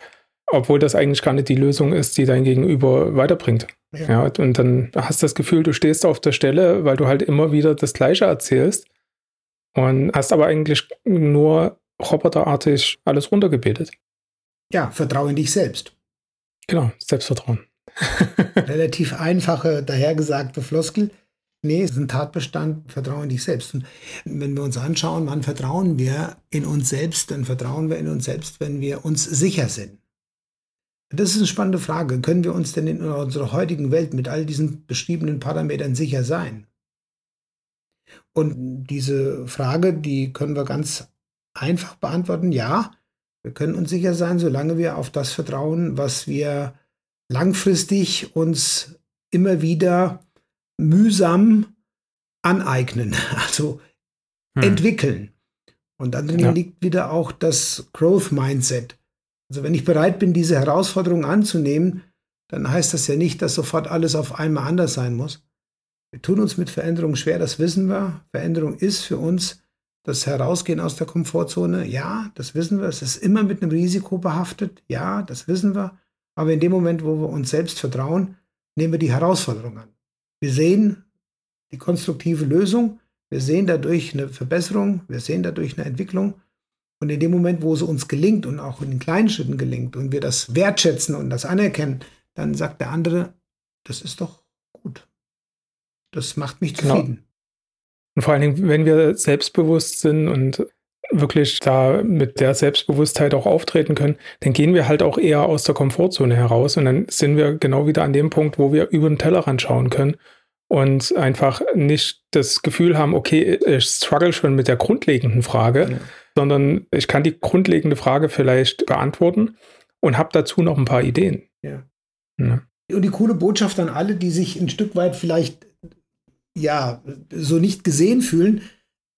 obwohl das eigentlich gar nicht die Lösung ist, die dein Gegenüber weiterbringt. Ja. ja. und dann hast du das Gefühl, du stehst auf der Stelle, weil du halt immer wieder das Gleiche erzählst und hast aber eigentlich nur roboterartig alles runtergebetet. Ja, vertraue in dich selbst. Genau, Selbstvertrauen. Relativ einfache, dahergesagte Floskel. Nee, es ist ein Tatbestand, vertraue in dich selbst. Und wenn wir uns anschauen, wann vertrauen wir in uns selbst, dann vertrauen wir in uns selbst, wenn wir uns sicher sind. Das ist eine spannende Frage. Können wir uns denn in unserer heutigen Welt mit all diesen beschriebenen Parametern sicher sein? Und diese Frage, die können wir ganz einfach beantworten. Ja, wir können uns sicher sein, solange wir auf das vertrauen, was wir langfristig uns immer wieder mühsam aneignen, also hm. entwickeln. Und dann ja. liegt wieder auch das Growth Mindset. Also wenn ich bereit bin, diese Herausforderung anzunehmen, dann heißt das ja nicht, dass sofort alles auf einmal anders sein muss. Wir tun uns mit Veränderung schwer, das wissen wir. Veränderung ist für uns das Herausgehen aus der Komfortzone. Ja, das wissen wir. Es ist immer mit einem Risiko behaftet. Ja, das wissen wir. Aber in dem Moment, wo wir uns selbst vertrauen, nehmen wir die Herausforderung an. Wir sehen die konstruktive Lösung. Wir sehen dadurch eine Verbesserung. Wir sehen dadurch eine Entwicklung. Und in dem Moment, wo es uns gelingt und auch in den kleinen Schritten gelingt und wir das wertschätzen und das anerkennen, dann sagt der andere, das ist doch gut. Das macht mich genau. zufrieden. Genau. Und vor allen Dingen, wenn wir selbstbewusst sind und wirklich da mit der Selbstbewusstheit auch auftreten können, dann gehen wir halt auch eher aus der Komfortzone heraus und dann sind wir genau wieder an dem Punkt, wo wir über den Tellerrand schauen können und einfach nicht das Gefühl haben, okay, ich struggle schon mit der grundlegenden Frage, ja sondern ich kann die grundlegende Frage vielleicht beantworten und habe dazu noch ein paar Ideen. Ja. ja. Und die coole Botschaft an alle, die sich ein Stück weit vielleicht ja so nicht gesehen fühlen,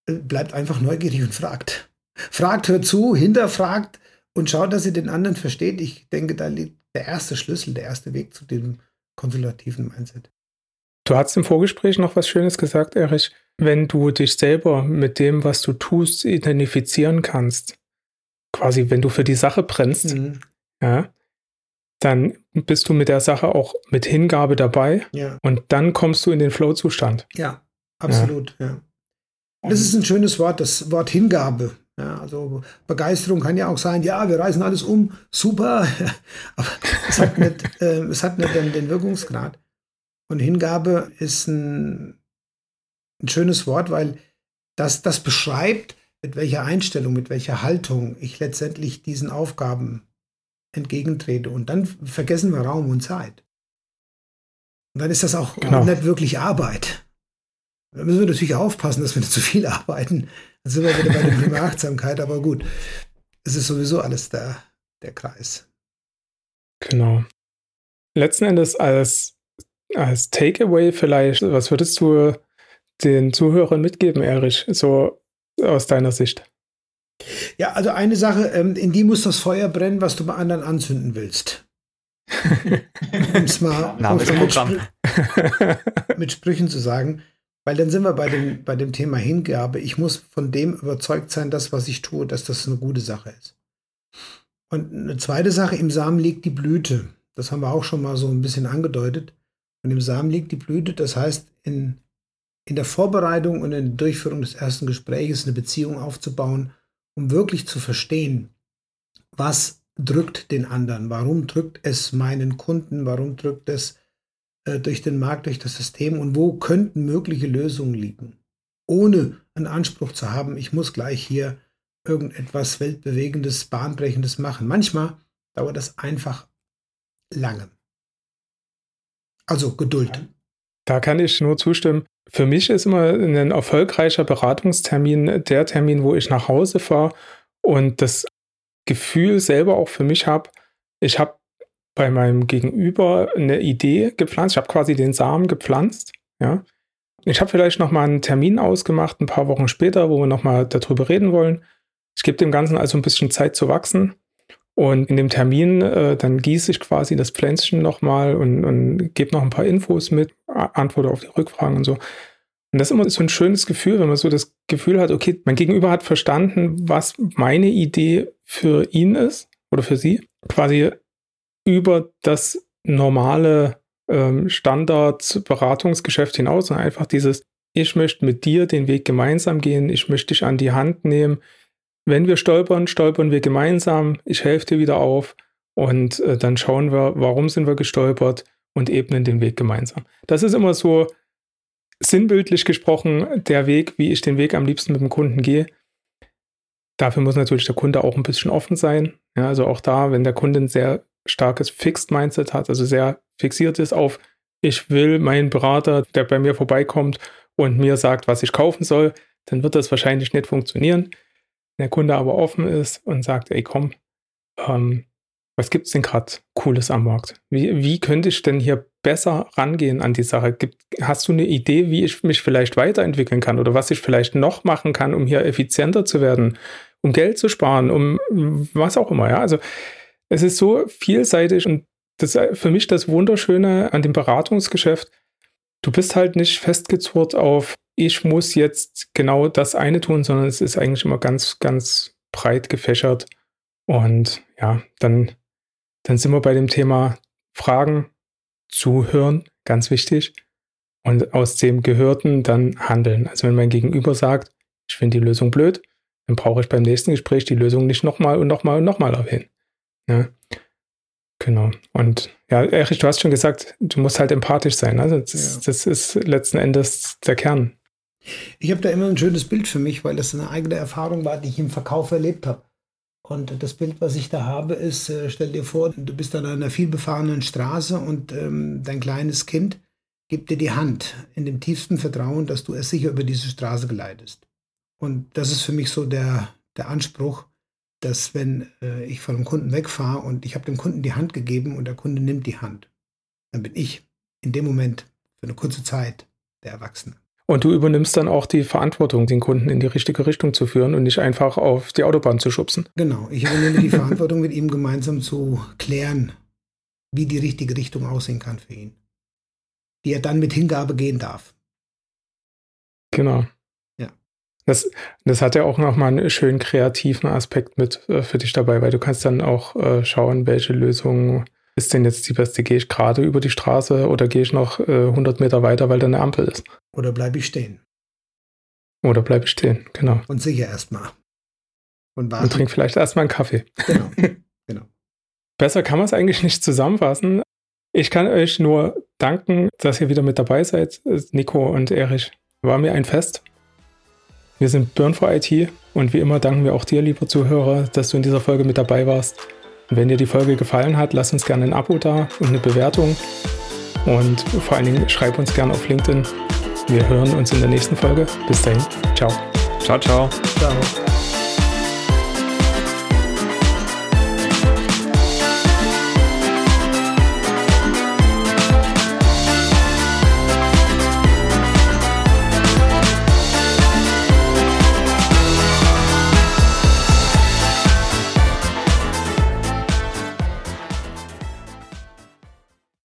bleibt einfach neugierig und fragt. Fragt, hört zu, hinterfragt und schaut, dass ihr den anderen versteht. Ich denke, da liegt der erste Schlüssel, der erste Weg zu dem konsultativen Mindset. Du hast im Vorgespräch noch was Schönes gesagt, Erich wenn du dich selber mit dem, was du tust, identifizieren kannst, quasi wenn du für die Sache brennst, mhm. ja, dann bist du mit der Sache auch mit Hingabe dabei ja. und dann kommst du in den Flow-Zustand. Ja, absolut, ja. ja. Das ist ein schönes Wort, das Wort Hingabe. Ja, also Begeisterung kann ja auch sein, ja, wir reißen alles um, super, aber es hat nicht, äh, es hat nicht den, den Wirkungsgrad. Und Hingabe ist ein ein schönes Wort, weil das, das beschreibt, mit welcher Einstellung, mit welcher Haltung ich letztendlich diesen Aufgaben entgegentrete. Und dann vergessen wir Raum und Zeit. Und dann ist das auch genau. nicht wirklich Arbeit. Da müssen wir natürlich aufpassen, dass wir nicht zu viel arbeiten. Dann sind wir wieder bei dem Thema Achtsamkeit, aber gut. Es ist sowieso alles der, der Kreis. Genau. Letzten Endes als, als Takeaway vielleicht, was würdest du den Zuhörern mitgeben, Erich, so aus deiner Sicht? Ja, also eine Sache, ähm, in die muss das Feuer brennen, was du bei anderen anzünden willst. um es mal, mal mit, Sprü mit Sprüchen zu sagen, weil dann sind wir bei dem, bei dem Thema Hingabe. Ich muss von dem überzeugt sein, dass was ich tue, dass das eine gute Sache ist. Und eine zweite Sache, im Samen liegt die Blüte. Das haben wir auch schon mal so ein bisschen angedeutet. Und im Samen liegt die Blüte, das heißt, in in der Vorbereitung und in der Durchführung des ersten Gesprächs eine Beziehung aufzubauen, um wirklich zu verstehen, was drückt den anderen, warum drückt es meinen Kunden, warum drückt es äh, durch den Markt, durch das System und wo könnten mögliche Lösungen liegen, ohne einen Anspruch zu haben, ich muss gleich hier irgendetwas Weltbewegendes, Bahnbrechendes machen. Manchmal dauert das einfach lange. Also Geduld. Da kann ich nur zustimmen. Für mich ist immer ein erfolgreicher Beratungstermin der Termin, wo ich nach Hause fahre und das Gefühl selber auch für mich habe, ich habe bei meinem Gegenüber eine Idee gepflanzt, ich habe quasi den Samen gepflanzt, ja. Ich habe vielleicht nochmal einen Termin ausgemacht, ein paar Wochen später, wo wir nochmal darüber reden wollen. Ich gebe dem Ganzen also ein bisschen Zeit zu wachsen Und in dem Termin, äh, dann gieße ich quasi das Pflänzchen nochmal und, und gebe noch ein paar Infos mit, antworte auf die Rückfragen und so. Und das ist immer so ein schönes Gefühl, wenn man so das Gefühl hat, okay, mein Gegenüber hat verstanden, was meine Idee für ihn ist oder für sie. Quasi über das normale ähm, Standard-Beratungsgeschäft hinaus und einfach dieses, ich möchte mit dir den Weg gemeinsam gehen, ich möchte dich an die Hand nehmen. Wenn wir stolpern, stolpern wir gemeinsam, ich helfe dir wieder auf und äh, dann schauen wir, warum sind wir gestolpert und ebnen den Weg gemeinsam. Das ist immer so sinnbildlich gesprochen der Weg, wie ich den Weg am liebsten mit dem Kunden gehe. Dafür muss natürlich der Kunde auch ein bisschen offen sein. Ja, also auch da, wenn der Kunde ein sehr starkes Fixed Mindset hat, also sehr fixiert ist auf, ich will meinen Berater, der bei mir vorbeikommt und mir sagt, was ich kaufen soll, dann wird das wahrscheinlich nicht funktionieren. Wenn der Kunde aber offen ist und sagt, ey komm, ähm, was gibt es denn gerade Cooles am Markt? Wie, wie könnte ich denn hier besser rangehen an die Sache? Gibt, hast du eine Idee, wie ich mich vielleicht weiterentwickeln kann oder was ich vielleicht noch machen kann, um hier effizienter zu werden, um Geld zu sparen, um was auch immer? Ja, also es ist so vielseitig und das ist für mich das Wunderschöne an dem Beratungsgeschäft. Du bist halt nicht festgezurrt auf, ich muss jetzt genau das eine tun, sondern es ist eigentlich immer ganz, ganz breit gefächert. Und ja, dann, dann sind wir bei dem Thema Fragen, zuhören, ganz wichtig. Und aus dem Gehörten dann handeln. Also wenn mein Gegenüber sagt, ich finde die Lösung blöd, dann brauche ich beim nächsten Gespräch die Lösung nicht nochmal und nochmal und nochmal erwähnen. Ja. Genau. Und ja, Erich, du hast schon gesagt, du musst halt empathisch sein. Also das, ja. das ist letzten Endes der Kern. Ich habe da immer ein schönes Bild für mich, weil das eine eigene Erfahrung war, die ich im Verkauf erlebt habe. Und das Bild, was ich da habe, ist, äh, stell dir vor, du bist an einer vielbefahrenen Straße und ähm, dein kleines Kind gibt dir die Hand in dem tiefsten Vertrauen, dass du es sicher über diese Straße geleitest. Und das ist für mich so der, der Anspruch, dass wenn äh, ich von einem Kunden wegfahre und ich habe dem Kunden die Hand gegeben und der Kunde nimmt die Hand, dann bin ich in dem Moment für eine kurze Zeit der Erwachsene. Und du übernimmst dann auch die Verantwortung, den Kunden in die richtige Richtung zu führen und nicht einfach auf die Autobahn zu schubsen. Genau, ich übernehme die Verantwortung, mit ihm gemeinsam zu klären, wie die richtige Richtung aussehen kann für ihn. Die er dann mit Hingabe gehen darf. Genau. Das, das hat ja auch nochmal einen schönen kreativen Aspekt mit äh, für dich dabei, weil du kannst dann auch äh, schauen, welche Lösung ist denn jetzt die beste. Gehe ich gerade über die Straße oder gehe ich noch äh, 100 Meter weiter, weil da eine Ampel ist? Oder bleibe ich stehen? Oder bleibe ich stehen, genau. Und sicher erstmal. Und, warten. und trink vielleicht erstmal einen Kaffee. Genau, genau. Besser kann man es eigentlich nicht zusammenfassen. Ich kann euch nur danken, dass ihr wieder mit dabei seid, Nico und Erich. War mir ein Fest. Wir sind Burn for IT und wie immer danken wir auch dir, lieber Zuhörer, dass du in dieser Folge mit dabei warst. Und wenn dir die Folge gefallen hat, lass uns gerne ein Abo da und eine Bewertung. Und vor allen Dingen schreib uns gerne auf LinkedIn. Wir hören uns in der nächsten Folge. Bis dahin. Ciao. Ciao, ciao. Ciao.